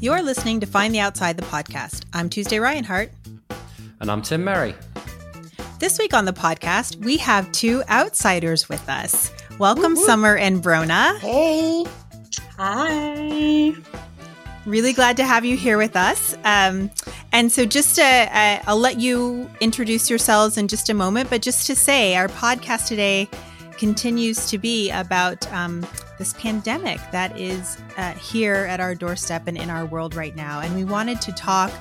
You're listening to Find the Outside, the podcast. I'm Tuesday Ryan-Hart. And I'm Tim Merry. This week on the podcast, we have two outsiders with us. Welcome, Woo-hoo. Summer and Brona. Hey. Hi. Really glad to have you here with us. Um, and so, just to, uh, I'll let you introduce yourselves in just a moment, but just to say, our podcast today continues to be about um, this pandemic that is uh, here at our doorstep and in our world right now. And we wanted to talk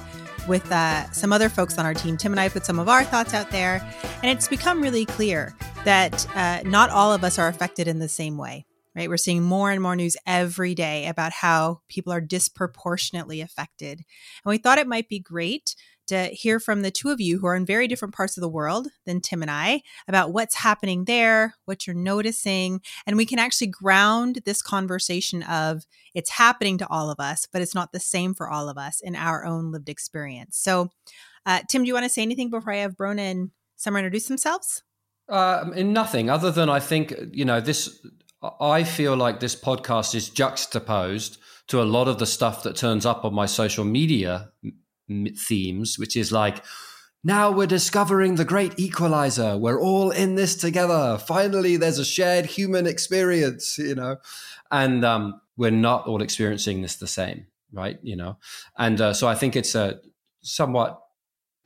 with uh, some other folks on our team. Tim and I put some of our thoughts out there, and it's become really clear that uh, not all of us are affected in the same way. Right, we're seeing more and more news every day about how people are disproportionately affected, and we thought it might be great to hear from the two of you who are in very different parts of the world than Tim and I about what's happening there, what you're noticing, and we can actually ground this conversation of it's happening to all of us, but it's not the same for all of us in our own lived experience. So, uh, Tim, do you want to say anything before I have Brona and Summer introduce themselves? Uh, in nothing other than I think you know this. I feel like this podcast is juxtaposed to a lot of the stuff that turns up on my social media themes, which is like, now we're discovering the great equalizer. We're all in this together. Finally, there's a shared human experience, you know, and um, we're not all experiencing this the same, right? You know, and uh, so I think it's a somewhat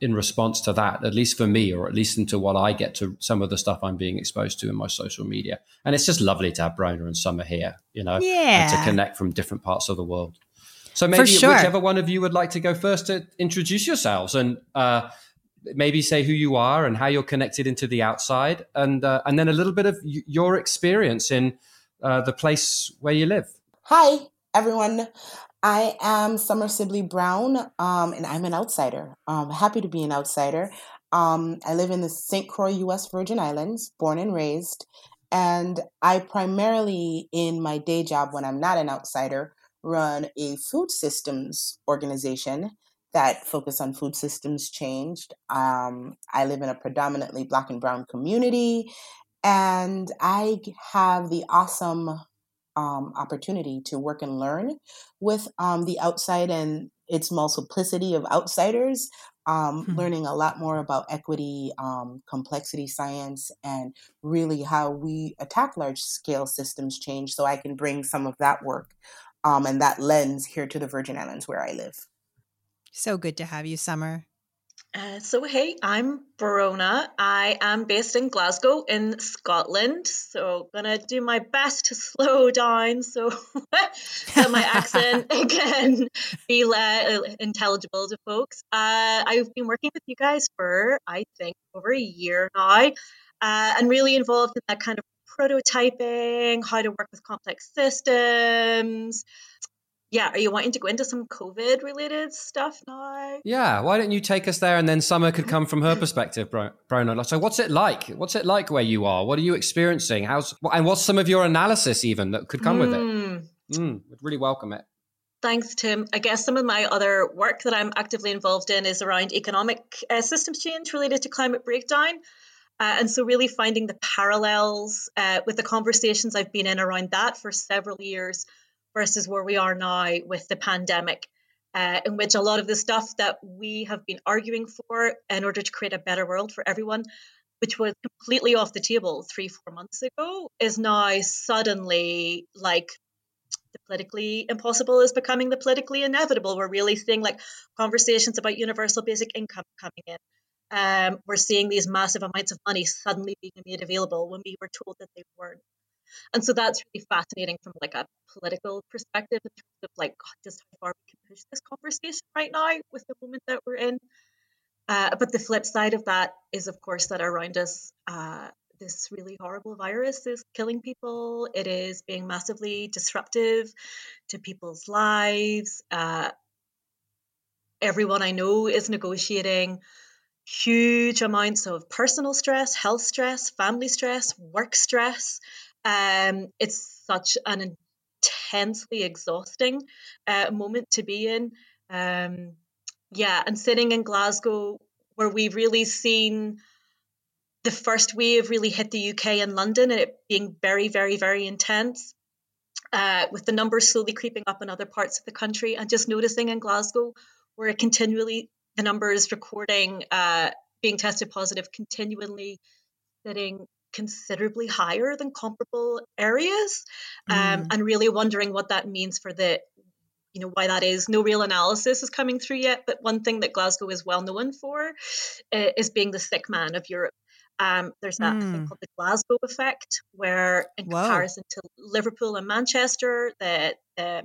in response to that, at least for me, or at least into what I get to some of the stuff I'm being exposed to in my social media. And it's just lovely to have Brona and Summer here, you know, yeah. and to connect from different parts of the world. So maybe sure. whichever one of you would like to go first to introduce yourselves and uh, maybe say who you are and how you're connected into the outside, and uh, and then a little bit of y- your experience in uh, the place where you live. Hi, everyone. I am Summer Sibley Brown, um, and I'm an outsider. Um, happy to be an outsider. Um, I live in the St. Croix, U.S. Virgin Islands, born and raised. And I primarily, in my day job, when I'm not an outsider, run a food systems organization that focus on food systems changed. Um, I live in a predominantly black and brown community, and I have the awesome um, opportunity to work and learn with um, the outside and its multiplicity of outsiders. Um, hmm Learning a lot more about equity, um, complexity science, and really how we attack large scale systems change. So I can bring some of that work um, and that lens here to the Virgin Islands where I live. So good to have you, Summer. Uh, so, hey, I'm Brona. I am based in Glasgow in Scotland. So, gonna do my best to slow down so that my accent can be uh, intelligible to folks. Uh, I've been working with you guys for, I think, over a year now, uh, and really involved in that kind of prototyping, how to work with complex systems. Yeah, are you wanting to go into some COVID related stuff now? Yeah, why don't you take us there and then Summer could come from her perspective, Brona. So, what's it like? What's it like where you are? What are you experiencing? How's and what's some of your analysis even that could come mm. with it? Mm, mm would really welcome it. Thanks, Tim. I guess some of my other work that I'm actively involved in is around economic uh, systems change related to climate breakdown. Uh, and so, really finding the parallels uh, with the conversations I've been in around that for several years versus where we are now with the pandemic, uh, in which a lot of the stuff that we have been arguing for in order to create a better world for everyone, which was completely off the table three, four months ago, is now suddenly like the politically impossible is becoming the politically inevitable. We're really seeing like conversations about universal basic income coming in um, we're seeing these massive amounts of money suddenly being made available when we were told that they weren't. And so that's really fascinating from like a political perspective in terms of like God, just how far we can push this conversation right now with the moment that we're in. Uh, but the flip side of that is, of course, that around us, uh, this really horrible virus is killing people. It is being massively disruptive to people's lives. Uh, everyone I know is negotiating huge amounts of personal stress, health stress, family stress, work stress. Um, it's such an intensely exhausting uh, moment to be in. Um, yeah, and sitting in Glasgow, where we've really seen the first wave really hit the UK and London, and it being very, very, very intense. uh, with the numbers slowly creeping up in other parts of the country, and just noticing in Glasgow where it continually the numbers recording uh, being tested positive continually sitting considerably higher than comparable areas, um, mm. and really wondering what that means for the you know why that is no real analysis is coming through yet but one thing that glasgow is well known for uh, is being the sick man of europe um, there's that mm. thing called the Glasgow effect, where in Whoa. comparison to Liverpool and Manchester, the, the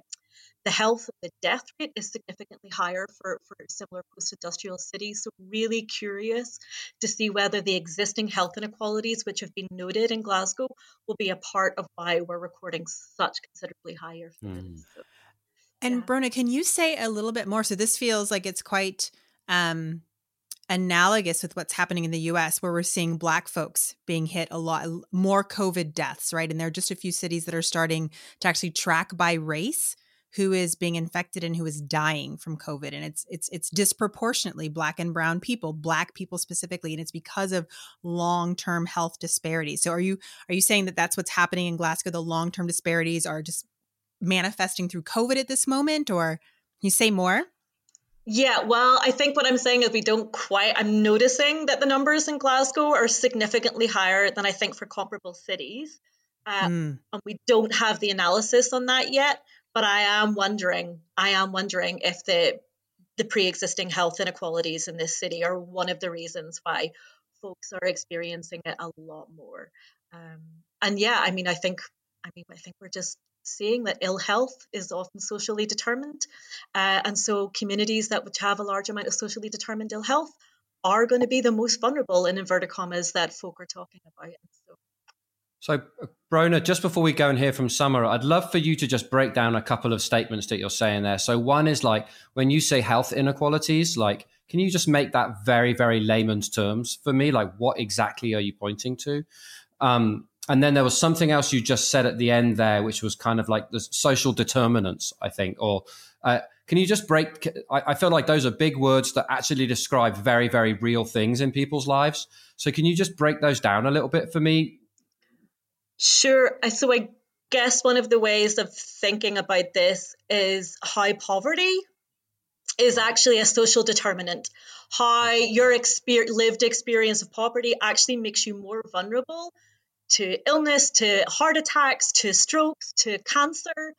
the health the death rate is significantly higher for, for similar post-industrial cities. So really curious to see whether the existing health inequalities which have been noted in Glasgow will be a part of why we're recording such considerably higher mm. So, and yeah. Brona, can you say a little bit more? So this feels like it's quite um, analogous with what's happening in the US, where we're seeing Black folks being hit a lot more COVID deaths, right? And there are just a few cities that are starting to actually track by race who is being infected and who is dying from COVID. And it's it's it's disproportionately black and brown people, black people specifically, and it's because of long-term health disparities. So are you are you saying that that's what's happening in Glasgow? The long-term disparities are just manifesting through COVID at this moment, or can you say more? Yeah, well, I think what I'm saying is we don't quite, I'm noticing that the numbers in Glasgow are significantly higher than I think for comparable cities. Mm. And we don't have the analysis on that yet. But I am wondering, I am wondering if the the pre-existing health inequalities in this city are one of the reasons why folks are experiencing it a lot more. Um, and yeah, I mean, I think, I mean, I think we're just seeing that ill health is often socially determined. Uh, and so communities that would have a large amount of socially determined ill health are going to be the most vulnerable in inverted commas that folk are talking about. So, Brona, just before we go and hear from Summer, I'd love for you to just break down a couple of statements that you're saying there. So one is like when you say health inequalities, like can you just make that very, very layman's terms for me? Like what exactly are you pointing to? Um, and then there was something else you just said at the end there, which was kind of like the social determinants, I think. Or uh, can you just break? I, I, feel like those are big words that actually describe very, very real things in people's lives. So can you just break those down a little bit for me? Sure. So I guess one of the ways of thinking about this is how poverty is actually a social determinant. How your exper- lived experience of poverty actually makes you more vulnerable to illness, to heart attacks, to strokes, to cancer.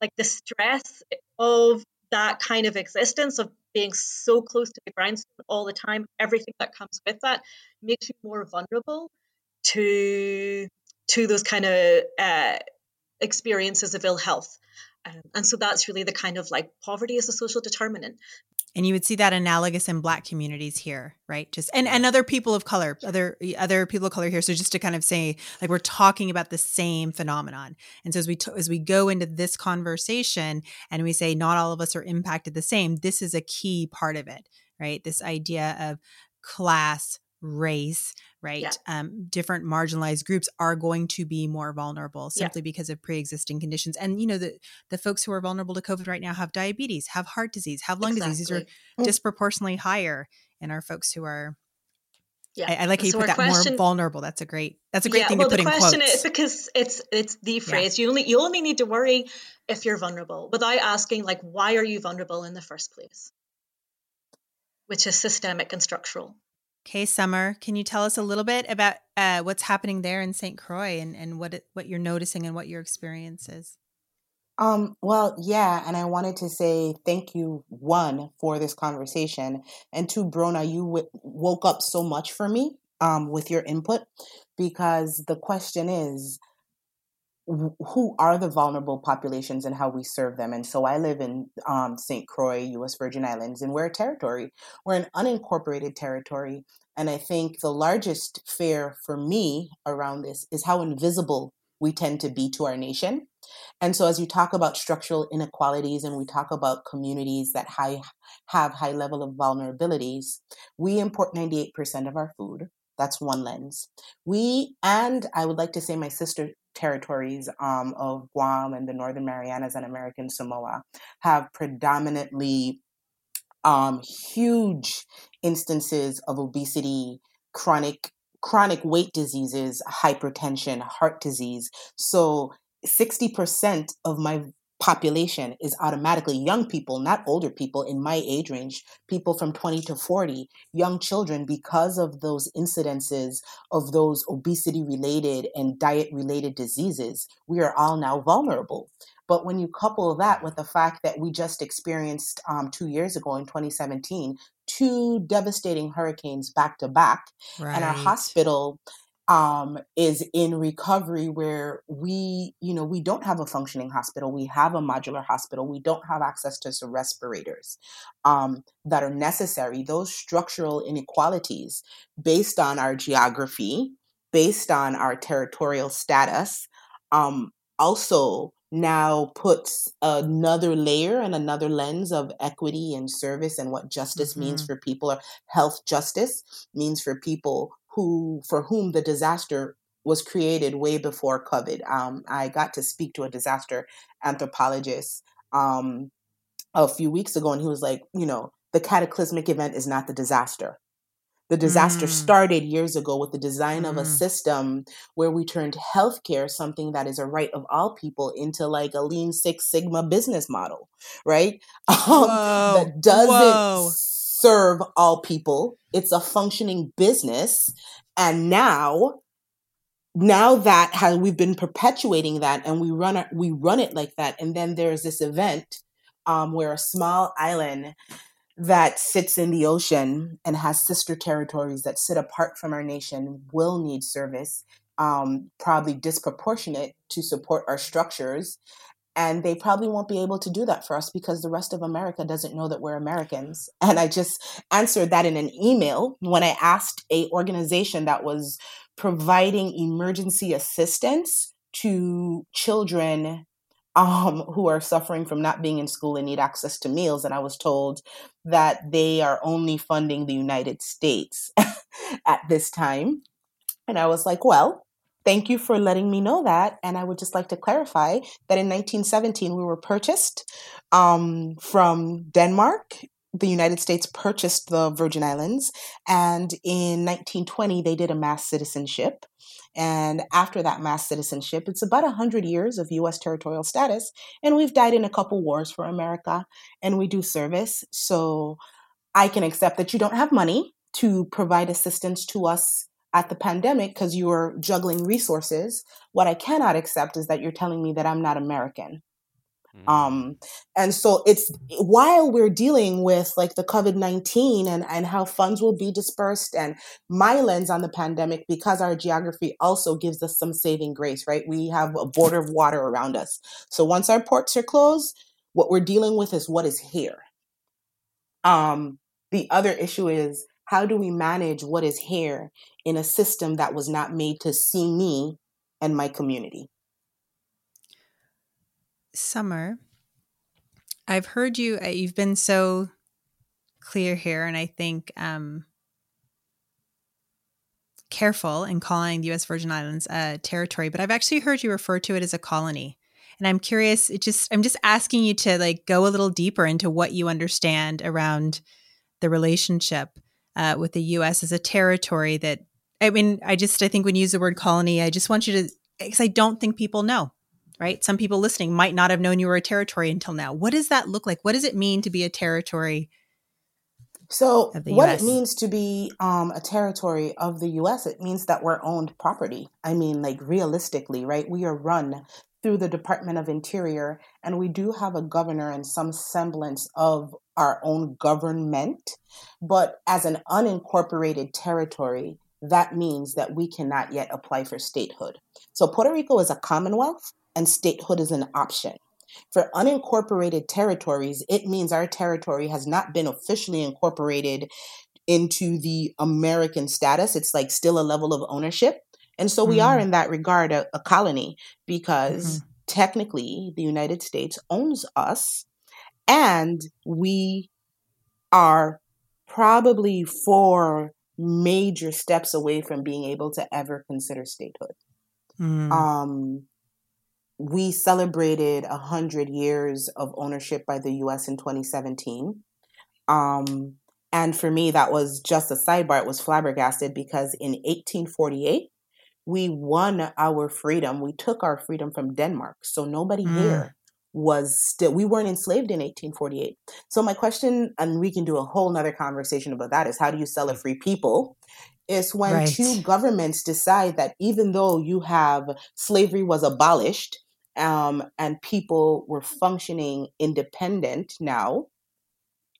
Like the stress of that kind of existence of being so close to the grindstone all the time, everything that comes with that makes you more vulnerable to to those kind of uh, experiences of ill health. Um, and so that's really the kind of like poverty is a social determinant. And you would see that analogous in black communities here right? Just and and other people of color other other people of color here. So just to kind of say like we're talking about the same phenomenon. And so as we t- as we go into this conversation and we say not all of us are impacted the same this is a key part of it right? This idea of class race right yeah. um, different marginalized groups are going to be more vulnerable simply yeah. because of pre-existing conditions and you know the the folks who are vulnerable to covid right now have diabetes have heart disease have lung exactly. disease these are mm. disproportionately higher in our folks who are yeah, I, I like how you so put that question, more vulnerable. That's a great. That's a great yeah, thing well, to put in quotes. the question is because it's it's the phrase. You only you only need to worry if you're vulnerable without asking like why are you vulnerable in the first place, which is systemic and structural. Okay, Summer, can you tell us a little bit about uh, what's happening there in St. Croix and, and what it, what you're noticing and what your experience is? Um, well, yeah, and I wanted to say thank you, one, for this conversation, and two, Brona, you w- woke up so much for me um, with your input because the question is, who are the vulnerable populations and how we serve them. And so I live in um, St. Croix, U.S. Virgin Islands, and we're a territory. We're an unincorporated territory. And I think the largest fear for me around this is how invisible we tend to be to our nation. And so, as you talk about structural inequalities and we talk about communities that high, have high level of vulnerabilities, we import 98% of our food. That's one lens. We, and I would like to say my sister territories um, of Guam and the Northern Marianas and American Samoa have predominantly um, huge instances of obesity, chronic chronic weight diseases, hypertension, heart disease. So 60% of my population is automatically young people, not older people in my age range, people from 20 to 40, young children, because of those incidences of those obesity related and diet related diseases, we are all now vulnerable. But when you couple that with the fact that we just experienced um, two years ago in 2017, two devastating hurricanes back to back, and our hospital um, is in recovery where we, you know, we don't have a functioning hospital. We have a modular hospital. We don't have access to respirators um, that are necessary. Those structural inequalities based on our geography, based on our territorial status, um, also now puts another layer and another lens of equity and service and what justice mm-hmm. means for people or health justice means for people who for whom the disaster was created way before COVID. Um, I got to speak to a disaster anthropologist um, a few weeks ago, and he was like, you know, the cataclysmic event is not the disaster. The disaster mm. started years ago with the design mm. of a mm. system where we turned healthcare, something that is a right of all people, into like a lean Six Sigma business model, right? Um, that doesn't Whoa serve all people. It's a functioning business. And now, now that has, we've been perpetuating that and we run it, we run it like that. And then there's this event um, where a small island that sits in the ocean and has sister territories that sit apart from our nation will need service, um, probably disproportionate to support our structures and they probably won't be able to do that for us because the rest of America doesn't know that we're Americans. And I just answered that in an email when I asked a organization that was providing emergency assistance to children um, who are suffering from not being in school and need access to meals. And I was told that they are only funding the United States at this time. And I was like, well, Thank you for letting me know that. And I would just like to clarify that in 1917, we were purchased um, from Denmark. The United States purchased the Virgin Islands. And in 1920, they did a mass citizenship. And after that mass citizenship, it's about 100 years of US territorial status. And we've died in a couple wars for America, and we do service. So I can accept that you don't have money to provide assistance to us at the pandemic because you're juggling resources. What I cannot accept is that you're telling me that I'm not American. Mm. Um, and so it's while we're dealing with like the COVID 19 and, and how funds will be dispersed, and my lens on the pandemic, because our geography also gives us some saving grace, right? We have a border of water around us. So once our ports are closed, what we're dealing with is what is here. Um, the other issue is how do we manage what is here in a system that was not made to see me and my community? Summer, I've heard you, uh, you've been so clear here, and I think um, careful in calling the U.S. Virgin Islands a territory, but I've actually heard you refer to it as a colony. And I'm curious, it just I'm just asking you to like go a little deeper into what you understand around the relationship uh, with the U.S. as a territory that I mean, I just I think when you use the word colony, I just want you to because I don't think people know. Right? Some people listening might not have known you were a territory until now. What does that look like? What does it mean to be a territory? So, what it means to be um, a territory of the U.S. It means that we're owned property. I mean, like realistically, right? We are run through the Department of Interior, and we do have a governor and some semblance of our own government. But as an unincorporated territory, that means that we cannot yet apply for statehood. So Puerto Rico is a commonwealth, and statehood is an option. For unincorporated territories, it means our territory has not been officially incorporated into the American status. It's like still a level of ownership. And so we mm. are, in that regard, a, a colony because mm-hmm. technically the United States owns us and we are probably four major steps away from being able to ever consider statehood. Mm. Um, we celebrated 100 years of ownership by the US in 2017. Um, and for me, that was just a sidebar. It was flabbergasted because in 1848, we won our freedom. We took our freedom from Denmark. So nobody Mm. here was still, we weren't enslaved in 1848. So my question, and we can do a whole nother conversation about that, is how do you sell a free people? Is when Right. two governments decide that even though you have slavery was abolished um, and people were functioning independent now,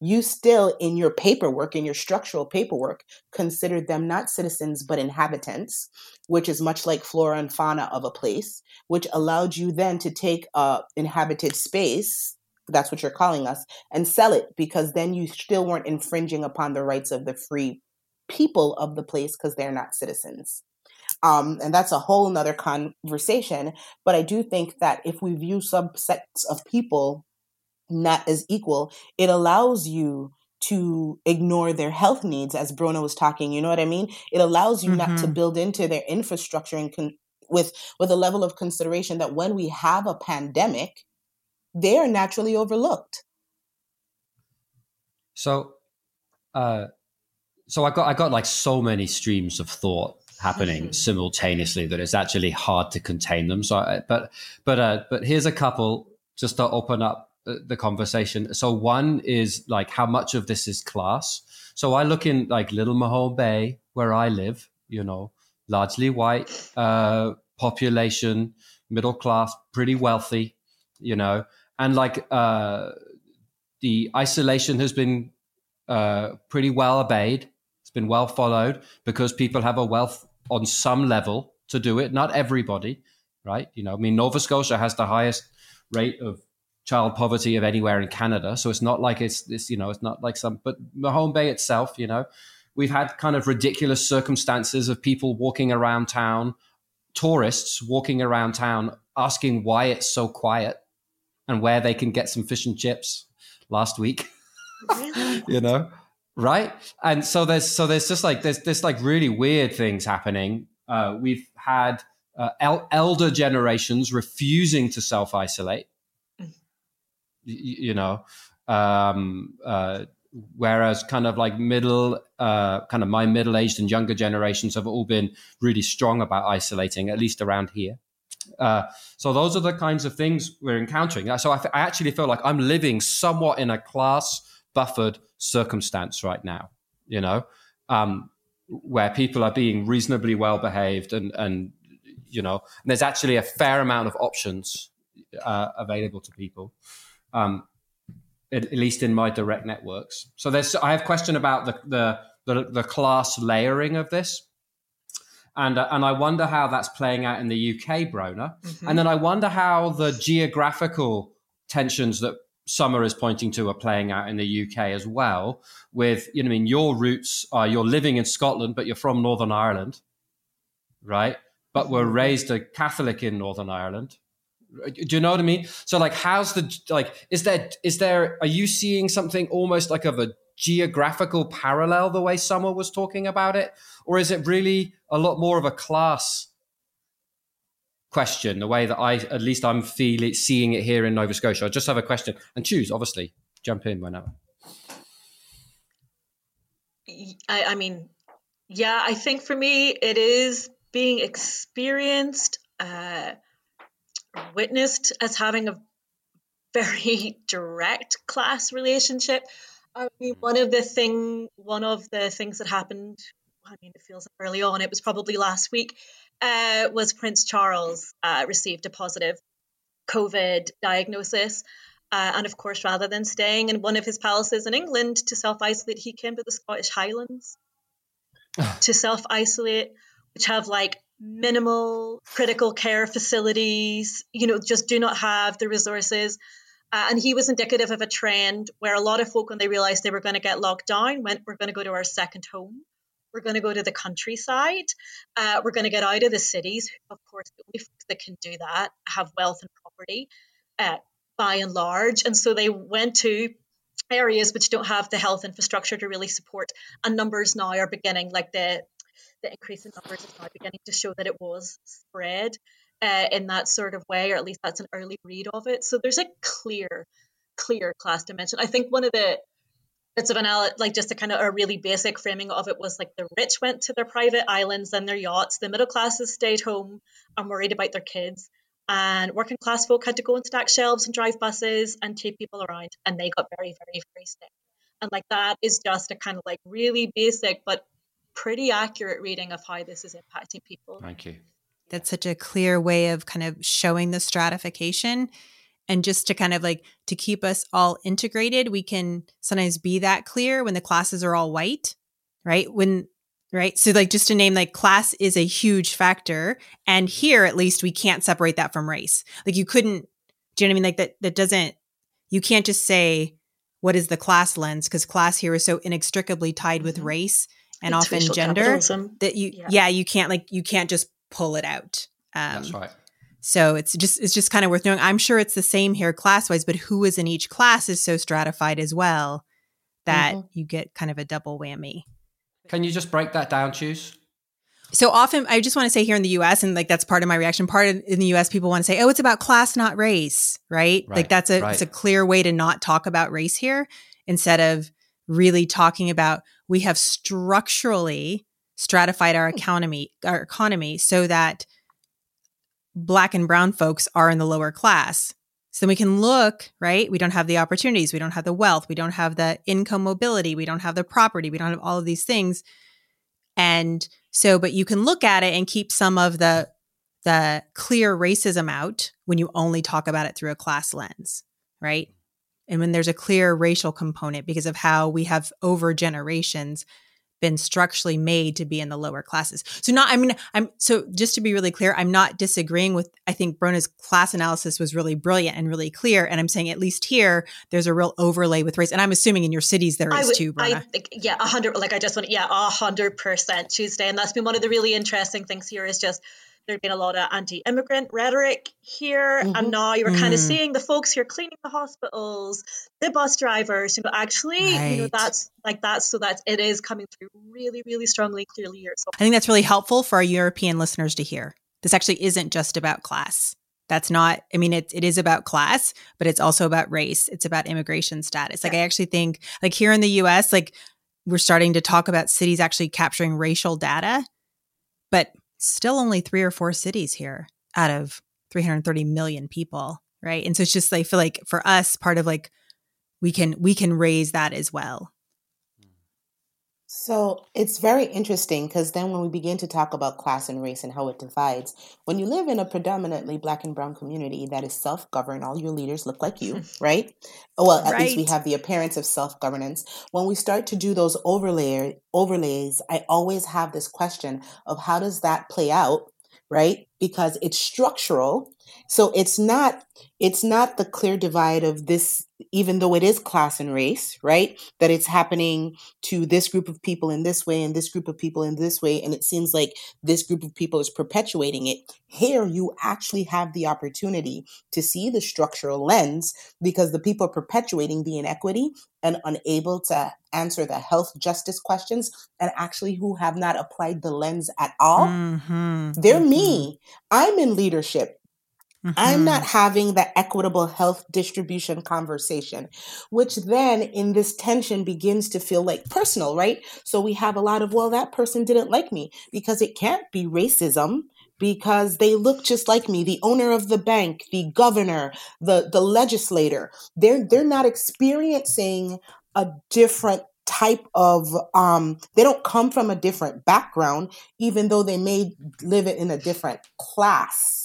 you still in your paperwork in your structural paperwork considered them not citizens but inhabitants which is much like flora and fauna of a place which allowed you then to take a inhabited space that's what you're calling us and sell it because then you still weren't infringing upon the rights of the free people of the place because they're not citizens. Um, and that's a whole nother conversation but i do think that if we view subsets of people not as equal, it allows you to ignore their health needs, as Brona was talking. You know what I mean? It allows you not to Mhm. build into their infrastructure and con- with with a level of consideration that when we have a pandemic, they are naturally overlooked. So, uh, so I got I got like so many streams of thought happening simultaneously that it's actually hard to contain them. So, I, but but uh, but here's a couple just to open up the, conversation. So one is like how much of this is class. So I look in like Little Mahone Bay where I live. You know, largely white uh, population, middle class, pretty wealthy. You know, and like uh, the isolation has been uh, pretty well obeyed. It's been well followed because people have a wealth on some level to do it. Not everybody, right? You know, I mean, Nova Scotia has the highest rate of child poverty of anywhere in Canada, so it's not like it's this. You know, it's not like some. But Mahone Bay itself, you know, we've had kind of ridiculous circumstances of people walking around town, tourists walking around town, asking why it's so quiet and where they can get some fish and chips last week Really? you know right and so there's so there's just like there's there's like really weird things happening uh, we've had uh, el- elder generations refusing to self-isolate Mm. You know um, uh, whereas kind of like middle uh, kind of my middle-aged and younger generations have all been really strong about isolating at least around here uh, so those are the kinds of things we're encountering. So I, f- I actually feel like I'm living somewhat in a class buffered circumstance right now. You know, um, where people are being reasonably well behaved, and and you know, and there's actually a fair amount of options uh, available to people. Um, at, at least in my direct networks. So there's I have question about the the the, the class layering of this. And, uh, and I wonder how that's playing out in the UK, Brona. Mhm. And then I wonder how the geographical tensions that Summer is pointing to are playing out in the UK as well. With, you know, I mean, your roots are you're living in Scotland, but you're from Northern Ireland, right? But were raised a Catholic in Northern Ireland. Do you know what I mean? So, like, how's the like? Is there is there? Are you seeing something almost like of a geographical parallel the way Summer was talking about it, or is it really a lot more of a class question? The way that I, at least, I'm feeling seeing it here in Nova Scotia. I just have a question and Tues. Obviously, jump in whenever. I, I mean, yeah, I think for me it is being experienced, uh, witnessed as having a very direct class relationship. I mean, one of the thing, one of the things that happened. I mean, it feels early on. It was probably last week. Uh, was Prince Charles uh, received a positive COVID diagnosis. Uh, and of course, rather than staying in one of his palaces in England to self isolate, he came to the Scottish Highlands to self isolate, which have like minimal critical care facilities, you know, just do not have the resources. Uh, and he was indicative of a trend where a lot of folk, when they realized they were going to get locked down, went, We're going to go to our second home. We're going to go to the countryside. Uh, we're going to get out of the cities. Of course, the only folks that can do that have wealth and property. Uh, by and large. And so they went to areas which don't have the health infrastructure to really support. And numbers now are beginning, like the the increase in numbers is now beginning to show that it was spread uh, in that sort of way, or at least that's an early read of it. So there's a clear, clear class dimension. I think one of the bits of analysis, like just a kind of a really basic framing of it was like the rich went to their private islands and their yachts, the middle classes stayed home and worried about their kids, and working class folk had to go and stack shelves and drive buses and take people around, and they got very, very, very sick. And like that is just a kind of like really basic but pretty accurate reading of how this is impacting people. Thank you. That's such a clear way of kind of showing the stratification. And just to kind of like to keep us all integrated we can sometimes be that clear when the classes are all white right? When right? So like just to name like class is a huge factor. And here at least we can't separate that from race. Like you couldn't do you know what i mean? Like that that doesn't you can't just say what is the class lens? Because class here is so inextricably tied with mm-hmm. race and it's often gender capitalism. that you yeah. yeah. you can't like you can't just pull it out um, that's right so it's just it's just kind of worth knowing. I'm sure it's the same here class wise, but who is in each class is so stratified as well that mm-hmm. you get kind of a double whammy. Can you just break that down, Tues? So often, I just want to say here in the U.S. and like that's part of my reaction. Part of, in the U.S., people want to say, "Oh, it's about class, not race," right? right like that's a right. it's a clear way to not talk about race here instead of really talking about we have structurally stratified our hmm. economy our economy so that black and brown folks are in the lower class. So then we can look, right? We don't have the opportunities, we don't have the wealth, we don't have the income mobility, we don't have the property, we don't have all of these things. And so, but you can look at it and keep some of the the clear racism out when you only talk about it through a class lens, right? And when there's a clear racial component because of how we have over generations been structurally made to be in the lower classes. So not I mean I'm so just to be really clear, I'm not disagreeing with I think Brona's class analysis was really brilliant and really clear and I'm saying at least here there's a real overlay with race and I'm assuming in your cities there is would, too, Brona. I think yeah, 100 like I just want yeah, 100% Tuesday and that's been one of the really interesting things here is just there'd been a lot of anti-immigrant rhetoric here mm-hmm. and now you were mm. kind of seeing the folks here cleaning the hospitals the bus drivers you know actually right. you know that's like that so that it is coming through really really strongly clearly here so i think that's really helpful for our european listeners to hear this actually isn't just about class that's not i mean it, it is about class but it's also about race it's about immigration status like yeah. i actually think like here in the us like we're starting to talk about cities actually capturing racial data but still only three or four cities here out of 330 million people right? And so it's just i feel like for us part of like we can we can raise that as well so it's very interesting because then when we begin to talk about class and race and how it divides, when you live in a predominantly black and brown community that is self governed, all your leaders look like you, right? Well, at right. least we have the appearance of self governance. When we start to do those overlay overlays, I always have this question of how does that play out, right? Because it's structural. So it's not it's not the clear divide of this even though it is class and race, right? That it's happening to this group of people in this way and this group of people in this way. And it seems like this group of people is perpetuating it. Here, you actually have the opportunity to see the structural lens because the people are perpetuating the inequity and unable to answer the health justice questions and actually who have not applied the lens at all. Mm-hmm. They're mm-hmm. me. I'm in leadership. Mm-hmm. I'm not having the equitable health distribution conversation, which then in this tension begins to feel like personal, right? So we have a lot of, well, that person didn't like me because it can't be racism because they look just like me the owner of the bank the governor the the legislator they're they're not experiencing a different type of um they don't come from a different background even though they may live it in a different class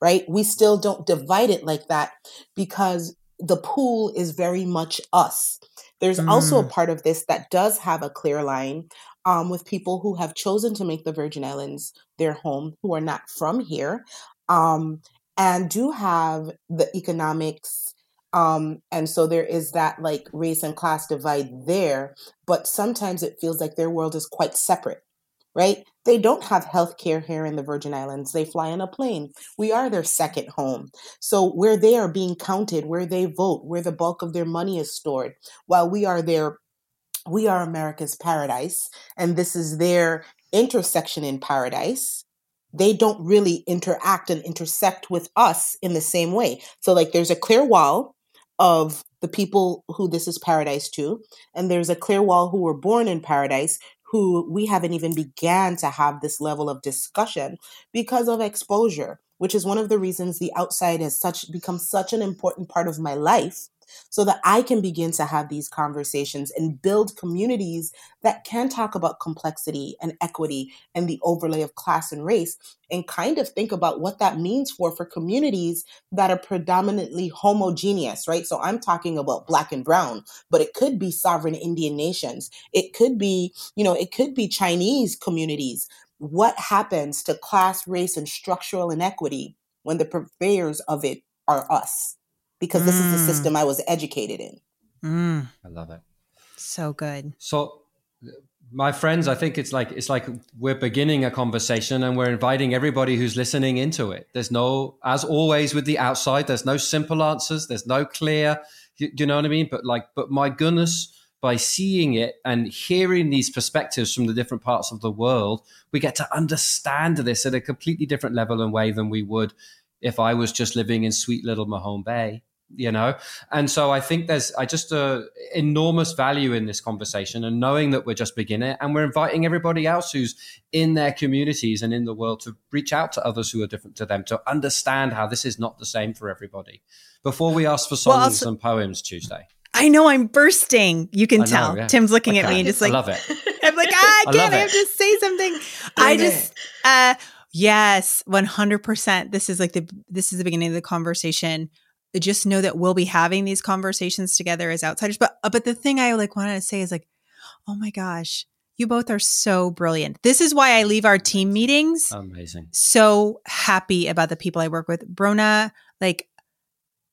right? We still don't divide it like that because the pool is very much us. There's mm. also a mm. part of this that does have a clear line um, with people who have chosen to make the Virgin Islands their home, who are not from here, um, and do have the economics. Um, and so there is that like race and class divide there, but sometimes it feels like their world is quite separate right? They don't have health care here in the Virgin Islands. They fly on a plane. We are their second home. So where they are being counted, where they vote, where the bulk of their money is stored, while we are their we are America's paradise, and this is their intersection in paradise. They don't really interact and intersect with us in the same way. So, like, there's a clear wall, of the people who this is paradise to. And there's a clear wall who were born in paradise who we haven't even began to have this level of discussion because of exposure, which is one of the reasons the outside has such become such an important part of my life so that I can begin to have these conversations and build communities that can talk about complexity and equity and the overlay of class and race and kind of think about what that means for for communities that are predominantly homogeneous right? So i'm talking about black and brown but it could be sovereign indian nations. It could be you know it could be chinese communities. What happens to class race and structural inequity when the purveyors of it are us because this is the mm. system I was educated in. Mm. I love it. So good. So my friends, I think it's like it's like we're beginning a conversation and we're inviting everybody who's listening into it. There's no, as always with the outside, there's no simple answers. There's no clear. Do you know what I mean? But like, but my goodness, by seeing it and hearing these perspectives from the different parts of the world, we get to understand this at a completely different level and way than we would if I was just living in sweet little Mahone Bay you know and so i think there's i just uh, enormous value in this conversation and knowing that we're just beginning and we're inviting everybody else who's in their communities and in the world to reach out to others who are different to them to understand how this is not the same for everybody before we ask for songs well, also, and poems tuesday I know I'm bursting. You can know, tell. Yeah. Tim's looking at me and just like, I love it. I'm like, ah, I can't. I, I have to say something. I just, uh, yes, 100%. This is like the, this is the beginning of the conversation just know that we'll be having these conversations together as outsiders. But uh, but the thing I like wanted to say is like, oh my gosh, you both are so brilliant. This is why I leave our team meetings amazing. So happy about the people I work with. Brona, like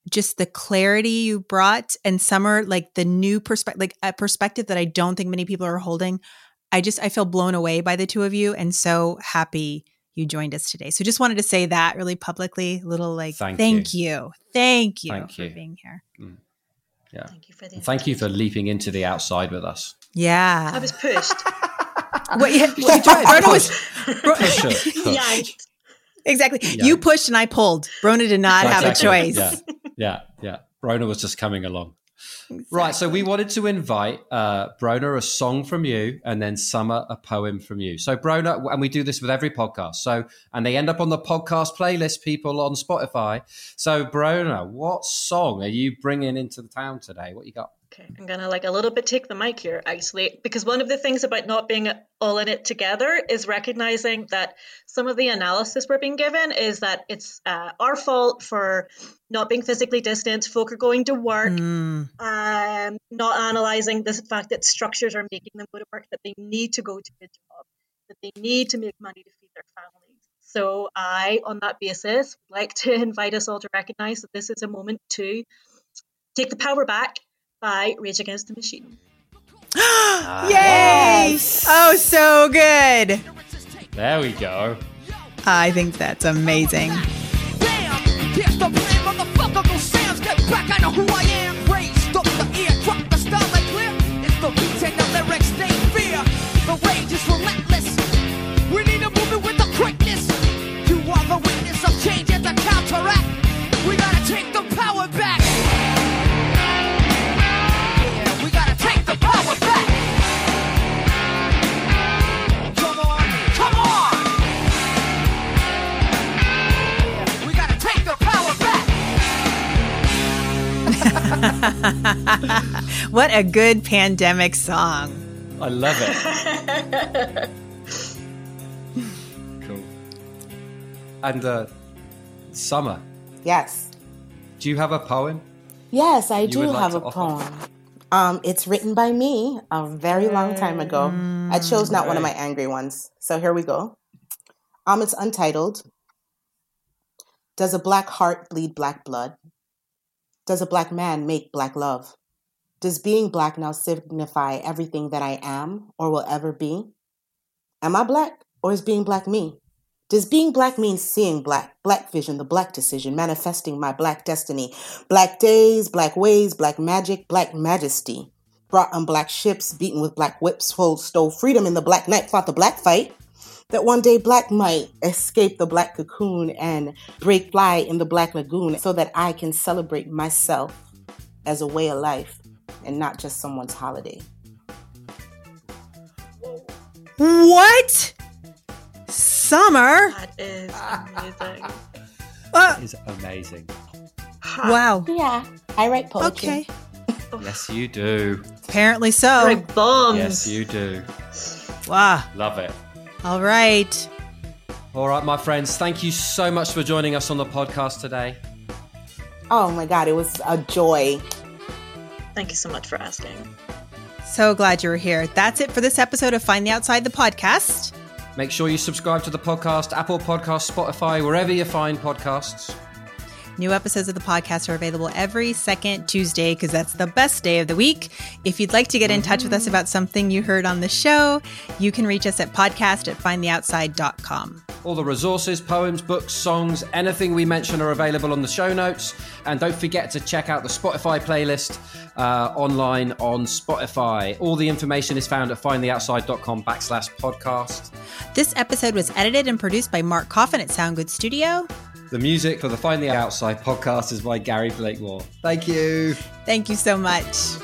just the clarity you brought and summer like the new perspective like a perspective that I don't think many people are holding. I just I feel blown away by the two of you and so happy you joined us today. So just wanted to say that really publicly, little like thank, thank you. you. Thank you thank for you. being here. Mm. Yeah. Thank you for the thank you for leaping into the outside with us. Yeah. I was pushed. what, yeah, Brona was push, Exactly. Yeah. You pushed and I pulled. Brona did not exactly. have a choice. Yeah. Yeah. Yeah. Brona was just coming along. Exactly. Right. So we wanted to invite uh, Brona a song from you and then Summer a poem from you. So Brona, and we do this with every podcast. So, and they end up on the podcast playlist, people on Spotify. So Brona, what song are you bringing into the town today? What you got? Okay, I'm gonna like a little bit take the mic here actually, because one of the things about not being all in it together is recognizing that some of the analysis we're being given is that it's uh, our fault for not being physically distant. Folk are going to work, mm. um, not analyzing the fact that structures are making them go to work, that they need to go to a job, that they need to make money to feed their families. So I, on that basis, would like to invite us all to recognize that this is a moment to take the power back by Rage Against the Machine. Yay! Yes. Oh, so good. There we go. I think that's amazing. We what a good pandemic song. I love it. cool. And uh, Summer. Yes. Do you have a poem? Yes, I do like have a offer? poem. Um, it's written by me a very long time ago. I chose not one of my angry ones. So here we go. Um, it's untitled. Does a black heart bleed black blood? Does a black man make black love? Does being black now signify everything that I am or will ever be? Am I black or is being black me? Does being black mean seeing black, black vision, the black decision, manifesting my black destiny, black days, black ways, black magic, black majesty? Brought on black ships, beaten with black whips, stole freedom in the black night, fought the black fight that one day black might escape the black cocoon and break fly in the black lagoon so that I can celebrate myself as a way of life and not just someone's holiday. What? Summer? That is amazing. Uh, Is amazing. wow. Yeah, I write poetry. Okay. Yes, you do. Apparently so. Right, bombs. Yes, you do. Wow. Love it. All right. All right, my friends, thank you so much for joining us on the podcast today. Oh my God, it was a joy. Thank you so much for asking. So glad you were here. That's it for this episode of Find the Outside the podcast. Make sure you subscribe to the podcast, Apple Podcasts, Spotify, wherever you find podcasts. New episodes of the podcast are available every second Tuesday because that's the best day of the week. If you'd like to get in touch with us about something you heard on the show, you can reach us at podcast at findtheoutside.com. All the resources, poems, books, songs, anything we mention are available on the show notes. And don't forget to check out the Spotify playlist uh, online on Spotify. All the information is found at findtheoutside.com backslash podcast. This episode was edited and produced by Mark Coffin at Sound Good Studio. The music for the Find the Outside podcast is by Gary Blakemore. Thank you. Thank you so much.